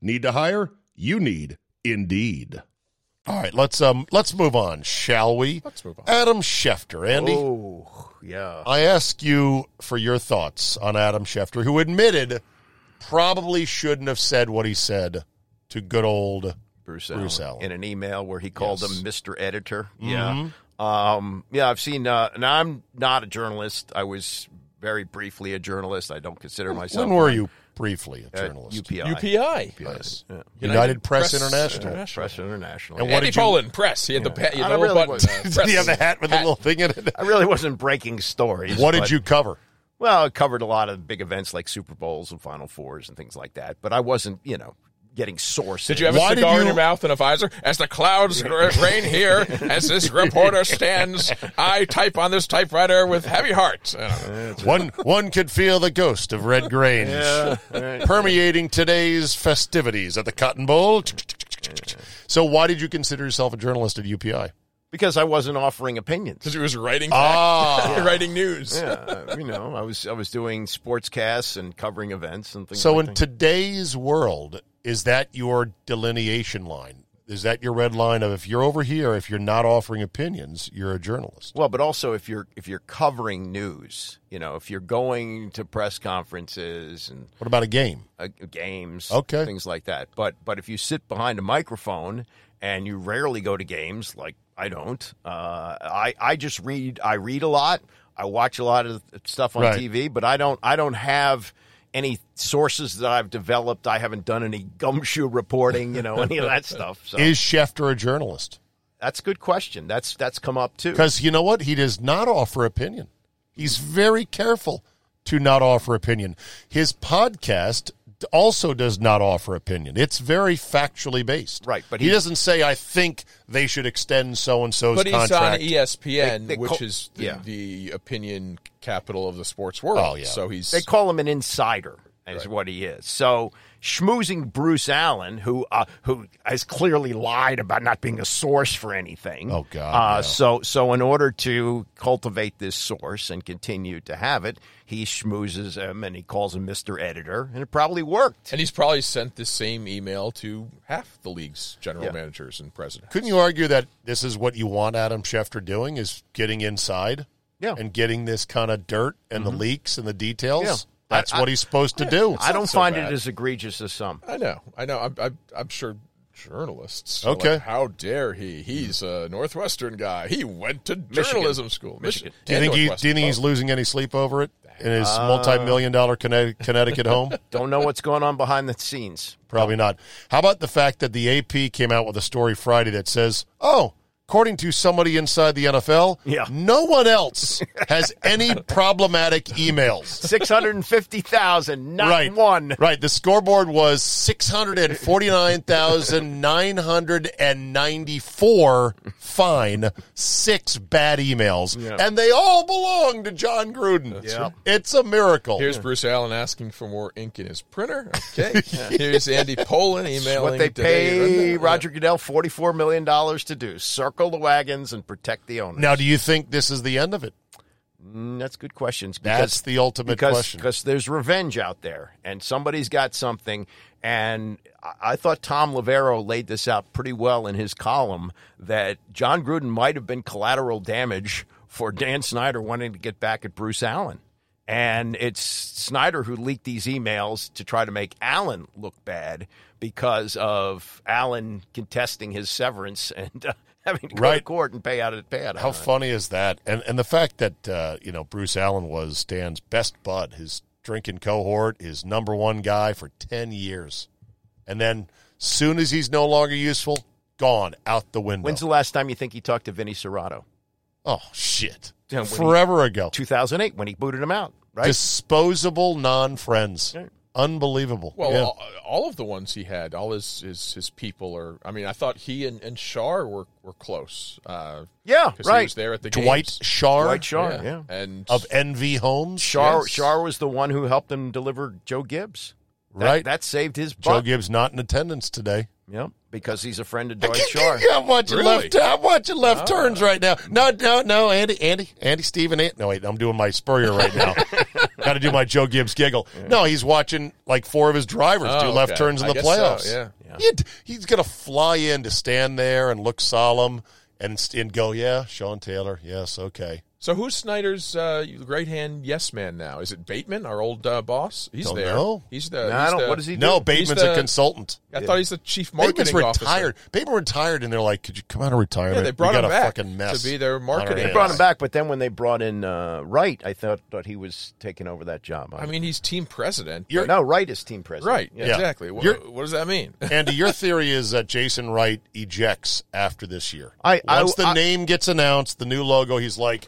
Need to hire? You need Indeed. All right, let's um let's move on, shall we? Let's move on. Adam Schefter, Andy. Oh, yeah. I ask you for your thoughts on Adam Schefter, who admitted probably shouldn't have said what he said to good old Bruce, Bruce Allen, Allen. in an email where he called Yes. him Mr. Editor. Mhm. Yeah. Um, yeah, I've seen, uh, and I'm not a journalist. I was very briefly a journalist. I don't consider myself. When were you briefly a At journalist? UPI. UPI. Yes. Yeah. United, Press, International. Press International. And what Andy did you- Pollin, press. He had the, pa- he had the little really button. Did he have the hat with the little thing in it? I really wasn't breaking stories. What did but- you cover? Well, I covered a lot of big events like Super Bowls and Final Fours and things like that. But I wasn't, you know, getting sources. Did you have a Why did cigar in your mouth and a visor? As the clouds rain here, as this reporter stands, I type on this typewriter with heavy heart. I don't know. One one could feel the ghost of Red Grange Yeah, right. permeating today's festivities at the Cotton Bowl. So, why did you consider yourself a journalist at UPI? Because I wasn't offering opinions. Because he was writing Ah. writing news. Yeah, uh, you know, I was I was doing sportscasts and covering events and things. So, like in that. today's world, is that your delineation line? Is that your red line of if you're over here, if you're not offering opinions, you're a journalist? Well, but also if you're if you're covering news, you know, if you're going to press conferences and What about a game? uh, games, Okay. things like that. But but if you sit behind a microphone and you rarely go to games, like I don't, uh, I I just read. I read a lot. I watch a lot of stuff on Right. TV, but I don't I don't have any sources that I've developed. I haven't done any gumshoe reporting, you know, any of that stuff. So Is Schefter a journalist? that's a good question. That's that's come up too. Because you know what? He does not offer opinion. He's very careful to not offer opinion. His podcast also does not offer opinion. It's very factually based. Right, but he, he- doesn't say, I think they should extend so and so's contract. But he's contract. on ESPN, They- they which call- is the, yeah. the opinion capital of the sports world. Oh, yeah. So he's They call him an insider, is what he is. So schmoozing Bruce Allen, who uh, who has clearly lied about not being a source for anything. Oh, God, Uh, no. So so in order to cultivate this source and continue to have it, he schmoozes him and he calls him Mister Editor, and it probably worked. and he's probably sent this same email to half the league's general Yeah. managers and presidents. Couldn't you argue that this is what you want Adam Schefter doing is getting inside Yeah. Mm-hmm. and getting this kind of dirt and the leaks and the details? Yeah. That's I- what he's supposed to do. I don't so find bad. it as egregious as some. I know, I know. I'm, I'm, I'm sure journalists. Okay. like, How dare he? He's a Northwestern guy. He went to journalism school. Michigan. Do you think he, do you think he's losing any sleep over it in his Uh, multi-million dollar Connecticut, Connecticut home? Don't know what's going on behind the scenes. Probably not. How about the fact that the AP came out with a story Friday that says, "Oh, according to somebody inside the NFL, Yeah. no one else has any problematic emails." Six hundred and fifty thousand, not right, one. Right. The scoreboard was six hundred and forty-nine thousand nine hundred and ninety-four fine, six bad emails, Yeah. and they all belong to Jon Gruden. right. It's a miracle. Here's Bruce Allen asking for more ink in his printer. Okay. Here's Andy Pollin emailing. what they today. pay Roger Goodell forty-four million dollars to do: circle the wagons and protect the owners. now, do you think this is the end of it? Mm, that's good questions. That's the ultimate because, question. Because there's revenge out there, and somebody's got something. And I- I thought Thom Loverro laid this out pretty well in his column that Jon Gruden might have been collateral damage for Dan Snyder wanting to get back at Bruce Allen. And it's Snyder who leaked these emails to try to make Allen look bad because of Allen contesting his severance and uh, having to go to Right. court and pay out pay out. How funny is that? And and the fact that uh, you know Bruce Allen was Dan's best bud, his drinking cohort, his number one guy for ten years, and then soon as he's no longer useful, gone out the window. When's the last time you think he talked to Vinny Cerrato? oh shit! When he- Forever ago. 2008 when he booted him out, right? Disposable non friends. Unbelievable. Well, Yeah. all, all of the ones he had, all his his, his people are. I mean, I thought he and, and Schar were were close. Uh, Yeah, 'cause right. He was there at the Dwight games. Schar Dwight Schar, yeah. and of NV Homes. Schar Yes. Schar was the one who helped him deliver Joe Gibbs. That- Right. That saved his Joe. Gibbs not in attendance today. Yep, because he's a friend of Dwight Schar. I'm watching Really? left. I'm watching left turns right now. No, no, no, Andy, Andy, Andy, Steven. Andy. No, wait, I'm doing my Spurrier right now. Got to do my Joe Gibbs giggle. No, he's watching like four of his drivers Oh, do left okay. turns in I the guess so, playoffs. yeah. He'd- he's gonna fly in to stand there and look solemn and and go, yeah, Sean Taylor, yes, okay. So who's Snyder's uh, right hand yes man now? Is it Bateman, our old uh, boss? He's Don't there. know. He's the. No, I don't- the- what does he do? No, Bateman's the- a consultant. I thought he's the chief marketing Bateman's officer. retired. Bateman retired, and they're like, "Could you come out of retirement? Yeah, they brought we got him a back fucking mess to be their marketing. They brought him back, but then when they brought in uh, Wright, I thought thought he was taking over that job. I mean, he's team president. You're- no, Wright is team president. right? Yeah. Yeah. Exactly. What, what does that mean? Andy, your theory is that Jason Wright ejects after this year. I- I- Once the I- name gets announced, the new logo, he's like,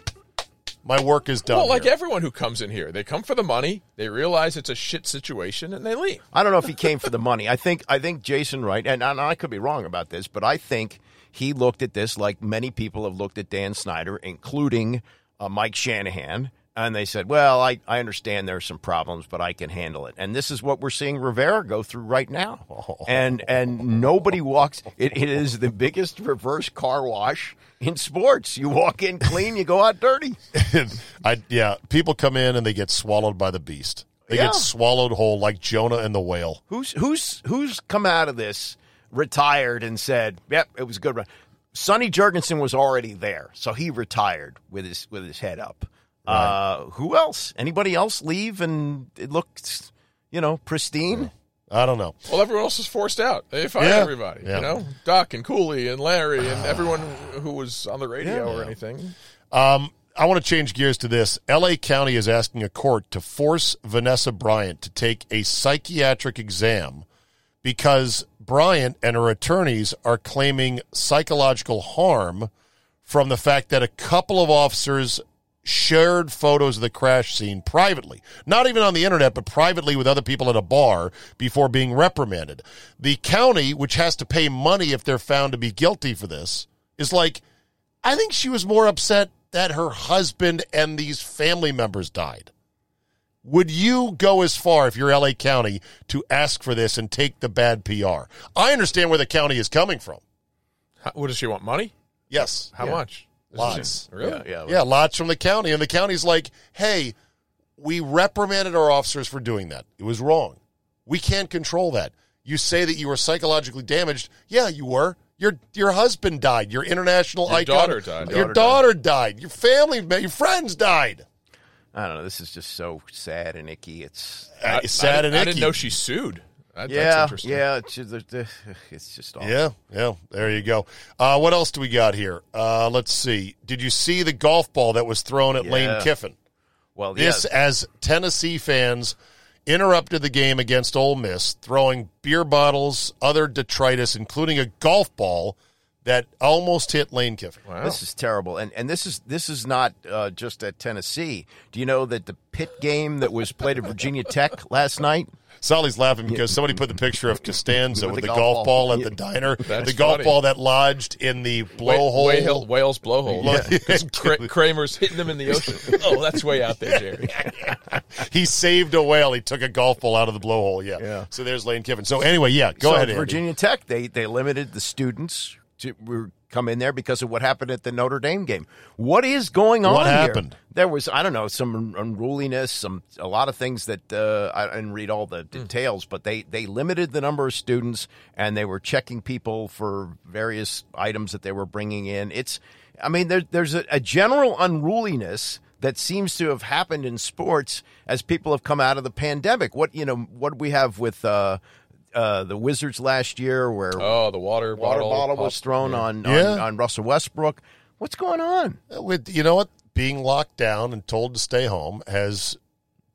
"My work is done." well, like here." everyone who comes in here, they come for the money. They realize it's a shit situation, and they leave. I don't know if he came for the money. I think I think Jason Wright, and, and I could be wrong about this, but I think he looked at this like many people have looked at Dan Snyder, including uh, Mike Shanahan, and they said, "Well, I, I understand there are some problems, but I can handle it." And this is what we're seeing Rivera go through right now. Oh. And and nobody walks. It, it is the biggest reverse car wash in sports. You walk in clean, you go out dirty. I yeah, people come in and they get swallowed by the beast. They Yeah. get swallowed whole like Jonah and the whale. Who's who's who's come out of this retired and said, "Yep, it was a good run." Sonny Jurgensen was already there, so he retired with his with his head up. Uh, who else? Anybody else leave and it looks, you know, pristine? I don't know. Well, everyone else is forced out. They fired Yeah. everybody. Yeah. You know, Doc and Cooley and Larry and everyone who was on the radio or anything. Um, I want to change gears to this. LA County is asking a court to force Vanessa Bryant to take a psychiatric exam because Bryant and her attorneys are claiming psychological harm from the fact that a couple of officers shared photos of the crash scene privately, not even on the internet, but privately with other people at a bar before being reprimanded. The county, which has to pay money if they're found to be guilty for this, is like, I think she was more upset that her husband and these family members died. Would you go as far if you're LA County to ask for this and take the bad PR? I understand where the county is coming from. How, what does she want? Money? Yes. How much? This Lots. Really? Yeah, Yeah, lots from the county. And the county's like, hey, we reprimanded our officers for doing that. It was wrong. We can't control that. You say that you were psychologically damaged. Yeah, you were. Your your husband died. Your international Your icon. daughter died. Your Daughter daughter died. Your family, your friends died. I don't know. This is just so sad and icky. It's Uh, sad I, and I icky. I didn't know she sued. That, yeah, yeah. It's just, it's just awful. Yeah, yeah. There you go. Uh, what else do we got here? Uh, let's see. Did you see the golf ball that was thrown at Lane Kiffin? Well, This, yeah. as Tennessee fans interrupted the game against Ole Miss, throwing beer bottles, other detritus, including a golf ball that almost hit Lane Kiffin. Wow. This is terrible, and and this is this is not uh, just at Tennessee. Do you know that the pit game that was played at Virginia Tech last night? Solly's laughing because somebody put the picture of Costanza with, With the, the golf, golf ball, ball. at the diner, That's the golf funny. ball that lodged in the blowhole. Way, Whale- Whale's blowhole. Yeah. 'Cause Kra- Kramer's hitting them in the ocean. oh, that's way out there, Jerry. he saved a whale. He took a golf ball out of the blowhole. Yeah. Yeah. So there's Lane Kiffin. So anyway, yeah, go so ahead. Andy. Virginia Tech they they limited the students to come in there because of what happened at the Notre Dame game. What is going on? What here? happened? There was I don't know some unruliness, some a lot of things that uh, I didn't read all the details, but they they limited the number of students and they were checking people for various items that they were bringing in. It's I mean there, there's a, a general unruliness that seems to have happened in sports as people have come out of the pandemic. What you know what we have with. Uh, uh, the Wizards last year, where Oh, the water, water bottle, bottle was thrown yeah. on, Yeah. on on Russell Westbrook. What's going on? with you know what being locked down and told to stay home has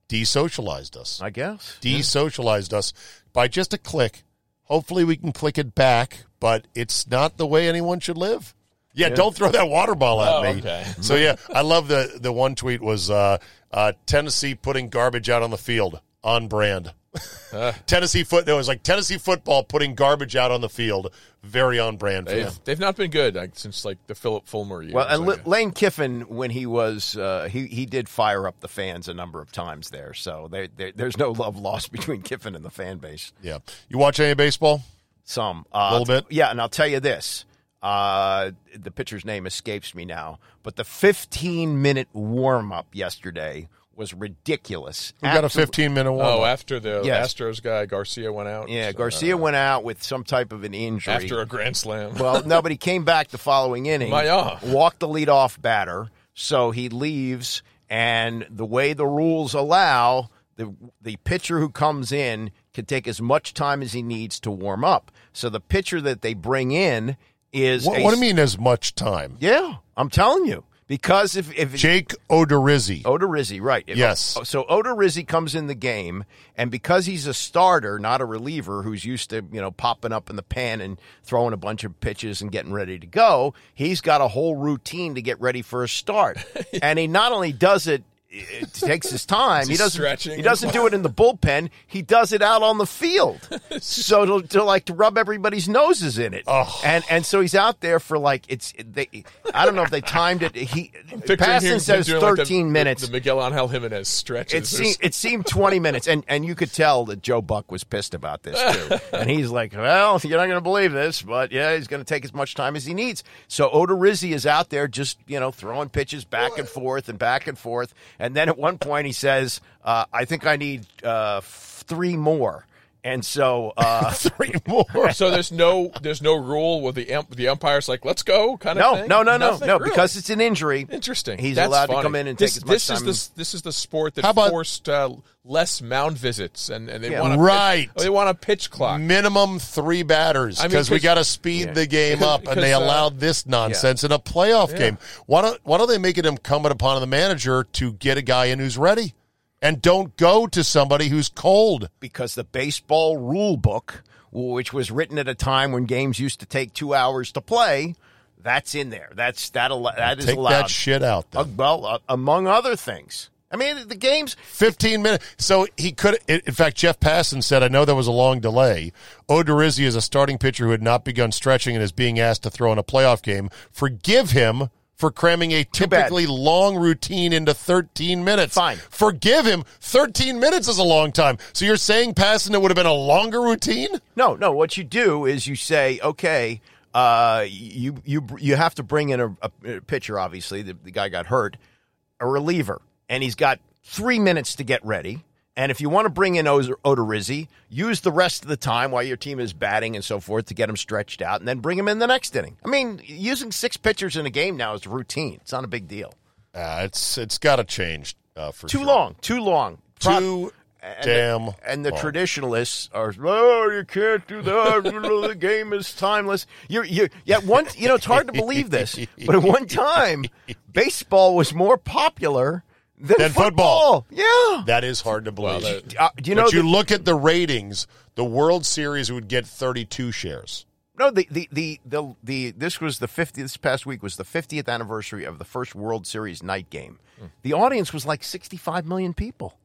desocialized us I guess. desocialized us by just a click hopefully we can click it back but it's not the way anyone should live yeah, don't throw that water ball at Oh, me okay. so yeah i love the the one tweet was uh, uh, tennessee putting garbage out on the field on brand. Tennessee foot. It was like Tennessee football putting garbage out on the field. Very on brand They've, them. they've not been good like, since like the Phillip Fulmer years. Well, and I L- Lane Kiffin, when he was, uh, he he did fire up the fans a number of times there. So there, there, there's no love lost between Kiffin and the fan base. Yeah. You watch any baseball? Some uh, Little bit? yeah. And I'll tell you this: uh, the pitcher's name escapes me now, but the 15 minute warm up yesterday was ridiculous. We got a 15 minute warm. Oh, after the Yes. Astros guy Garcia went out. Yeah, uh, Garcia went out with some type of an injury after a grand slam. Well, no, but he came back the following inning. My, uh. Walked the leadoff batter, so he leaves. And the way the rules allow, the the pitcher who comes in can take as much time as he needs to warm up. So the pitcher that they bring in is What, a- what do you mean as much time? Yeah, I'm telling you. Because if if Jake Odorizzi. Odorizzi, right? If- Yes. So Odorizzi comes in the game, and because he's a starter, not a reliever, who's used to you know popping up in the pen and throwing a bunch of pitches and getting ready to go, he's got a whole routine to get ready for a start, and he not only does it. It takes his time. He doesn't. stretching He doesn't do it in the bullpen. He does it out on the field. so to, to like to rub everybody's noses in it. Oh. And and so he's out there for like it's they. I don't know if they timed it. He Passan says doing like the- thirteen minutes. The, Miguel Angel Jimenez It stretches. seemed, it seemed 20 minutes, and, and you could tell that Joe Buck was pissed about this, too. and he's like, well, you're not going to believe this, but yeah, he's going to take as much time as he needs. So Odorizzi is out there just, you know, throwing pitches back and forth and back and forth. And then at one point he says, uh, I think I need uh, three more. And so, uh, Three more. so there's no there's no rule with the ump, the umpire's like let's go kind of no, thing. no, no, no, Nothing? no, Really? because it's an injury. Interesting. He's That's allowed to come in and this, take as much this time. Is the, this is the sport that How about- forced uh, less mound visits, and, and they Yeah. want a Right. Pitch, they want a pitch clock. Minimum three batters I mean, because we 'cause- got to speed Yeah. the game up, and they because, uh, allowed this nonsense in a playoff Yeah. game. Why don't Why don't they make it incumbent upon the manager to get a guy in who's ready, and don't go to somebody who's cold? because the baseball rule book, which was written at a time when games used to take two hours to play, that's in there. That's that. al- That is Take allowed. that shit out. Uh, well, uh, among other things. I mean, the games. 15 minutes. So he could. In in fact, Jeff Passan said, "I know there was a long delay. Odorizzi is a starting pitcher who had not begun stretching and is being asked to throw in a playoff game. Forgive him." For cramming a typically long routine into 13 minutes. Fine. Forgive him. 13 minutes is a long time. So you're saying, Passan, it would have been a longer routine? No, no. What you do is you say, okay, uh, you you you have to bring in a, a pitcher. Obviously, the, the guy got hurt, a reliever, and he's got three minutes to get ready. And if you want to bring in Odorizzi, use the rest of the time while your team is batting and so forth to get him stretched out, and then bring him in the next inning. I mean, using six pitchers in a game now is routine. It's not a big deal. Uh, it's it's got to change uh, for Too sure. long, too long, Pro- Too and damn The, and the long. traditionalists are, oh, you can't do that. The game is timeless. You're, you yeah, one, you know, it's hard to believe this, but at one time, baseball was more popular than, Than football. Yeah. That is hard to believe. Well, Uh, do you know but you the- look at the ratings, the World Series would get 32 shares. No, the, the the the the this was the 50th this past week was the 50th anniversary of the first World Series night game. Hmm. The audience was like 65 million people.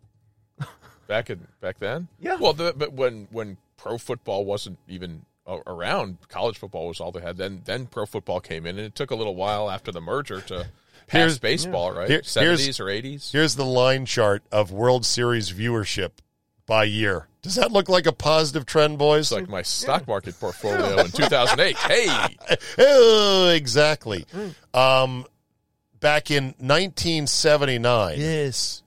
back in back then. Yeah. Well, the, but when when pro football wasn't even around, college football was all they had. Then then pro football came in, and it took a little while after the merger to pass Here's- baseball, right? Here- Seventies here's- or eighties. Here's the line chart of World Series viewership by year. Does that look like a positive trend, boys? It's like my stock market portfolio in 2008. Hey, Oh, exactly. Um, back in 1979. yes.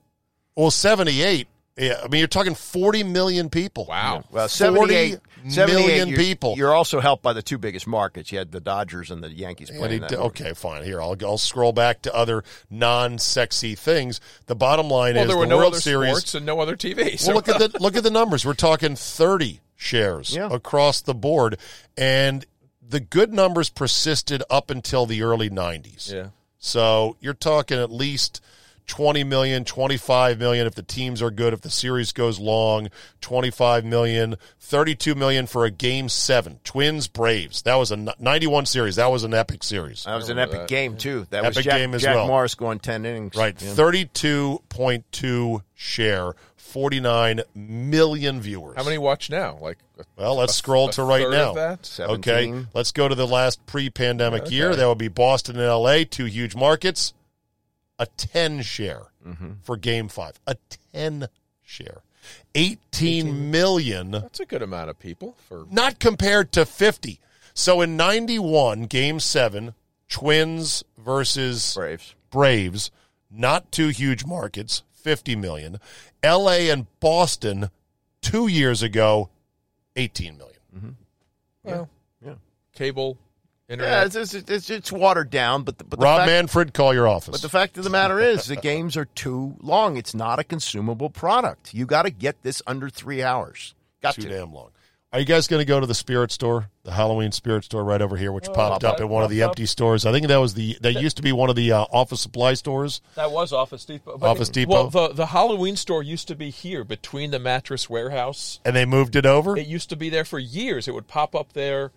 Well, 78. Yeah, I mean, you're talking 40 million people. Wow. Well, 40 78, 78 million you're- people. You're also helped by the two biggest markets. You had the Dodgers and the Yankees And playing he that. did- okay, fine. Here, I'll, I'll scroll back to other non-sexy things. The bottom line Well, is there were the no World other Series. sports and no other TV. So Well, look at the look at the numbers. We're talking 30 shares Yeah. across the board, and the good numbers persisted up until the early 90s. yeah. So you're talking at least 20 million, 25 million if the teams are good, if the series goes long, 25 million, 32 million for a game 7. Twins Braves. That was a 91 series. That was an epic series. That was an epic game too. That was Epic Jack, game as Jack well. Morris going ten innings. Right. Yeah. 32.2 share, 49 million viewers. How many watch now? Like, a- Well, let's a- scroll a to right now. That? Okay, let's go to the last pre-pandemic Okay. year. That would be Boston and LA, two huge markets. A 10 share Mm-hmm. for game 5. A 10 share. 18 million That's a good amount of people for. not compared to 50. So in 91, game 7, Twins versus Braves. Braves, not two huge markets, 50 million. LA and Boston 2 years ago, 18 million. Well, Yeah. cable, Yeah, it's, it's, it's, it's watered down, but the, but the Rob fact, Manfred, call your office. But the fact of the matter is, the games are too long. It's not a consumable product. You got to get this under three hours. Got too to. damn long. Are you guys going to go to the spirit store, the Halloween spirit store right over here, which popped up that in one of the popped empty stores? I think that was the that used to be one of the uh, office supply stores. That was Office Depot. Office Depot. Well, the the Halloween store used to be here between the mattress warehouse. and they moved it over. It used to be there for years. It would pop up there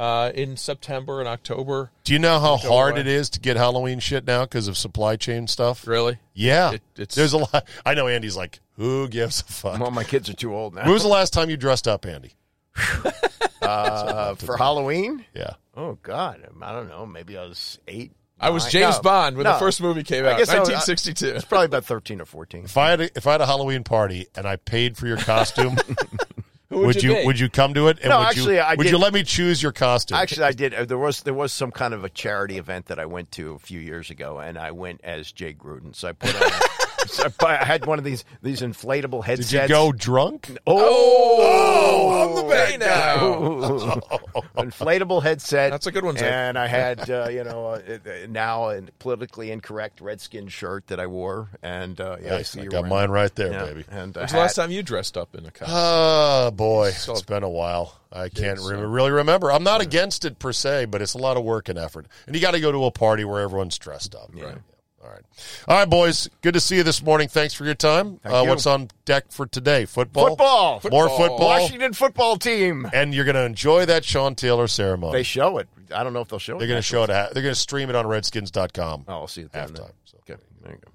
uh, in September and October. Do you know how Go hard away. it is to get Halloween shit now because of supply chain stuff? Really? Yeah, It- it's- there's a lot. I know Andy's like, who gives a fuck? Well, my kids are too old now. When was the last time you dressed up, Andy? uh, for Halloween? Yeah, Oh God, I don't know. Maybe I was eight. I was James no, Bond when no. the first movie came out, I was- 1962. It's probably about thirteen or fourteen. if I had a, if I had a Halloween party and I paid for your costume, Who would you you would you come to it? And No, would actually, you, I would did- you let me choose your costume? Actually, I did. Uh, There was there was some kind of a charity event that I went to a few years ago, and I went as Jay Gruden. So I put on. so I, had one of these these inflatable headsets. Did headsets. you go drunk? Oh, on the bay now. inflatable headset. That's a good one, Zay. And I had uh, you know uh, uh, now a politically incorrect redskin shirt that I wore, and uh, yeah, I Nice. see I you're got wearing- mine right there, yeah, baby. And When's the last time you dressed up in a costume? Oh boy, So- it's been a while. I can't re- really remember. I'm not against it per se, but it's a lot of work and effort, and you got to go to a party where everyone's dressed up. Right. All right. All right, boys. Good to see you this morning. Thanks for your time. Uh, you. what's on deck for today? Football. Football. More Football. football. Washington football team. And you're going to enjoy that Sean Taylor ceremony. They show it. I don't know if they'll show it. They're going to show it. At, they're going to stream it on Redskins.com. Oh, I'll see it then. halftime. So, Okay, there you go.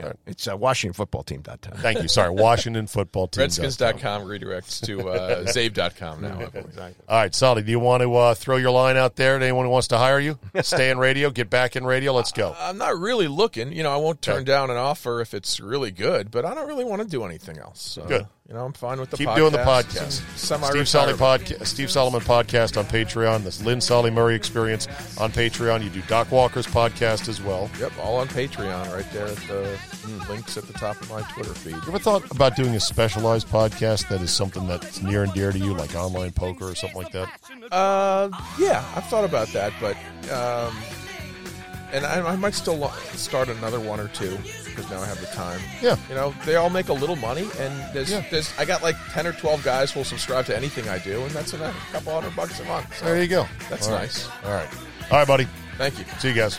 Yeah. It's uh, WashingtonFootballTeam.com. Thank you. Sorry, Washington Football Team. Redskins.com redirects to uh, Czabe.com now. Exactly. All right, Solly, do you want to uh, throw your line out there to anyone who wants to hire you? Stay in radio, get back in radio. Let's go. I'm not really looking. You know, I won't turn Okay. down an offer if it's really good, but I don't really want to do anything else. So, Good. You know, I'm fine with the Keep podcast. doing the podcast. Steve Solly Steve Solomon podcast on Patreon. This Lynn Solly Murray experience on Patreon. You do Doc Walker's podcast as well. Yep, all on Patreon right there at the links at the top of my Twitter feed. You ever thought about doing a specialized podcast that is something that's near and dear to you, like online poker or something like that? Uh, yeah, I've thought about that, but um, and I, I might still start another one or two because now I have the time. Yeah. you know, they all make a little money, and there's, Yeah. there's I got like ten or twelve guys who will subscribe to anything I do, and that's enough, a couple hundred bucks a month. So There you go. That's All right. nice. All right. All right, buddy. Thank you. See you guys.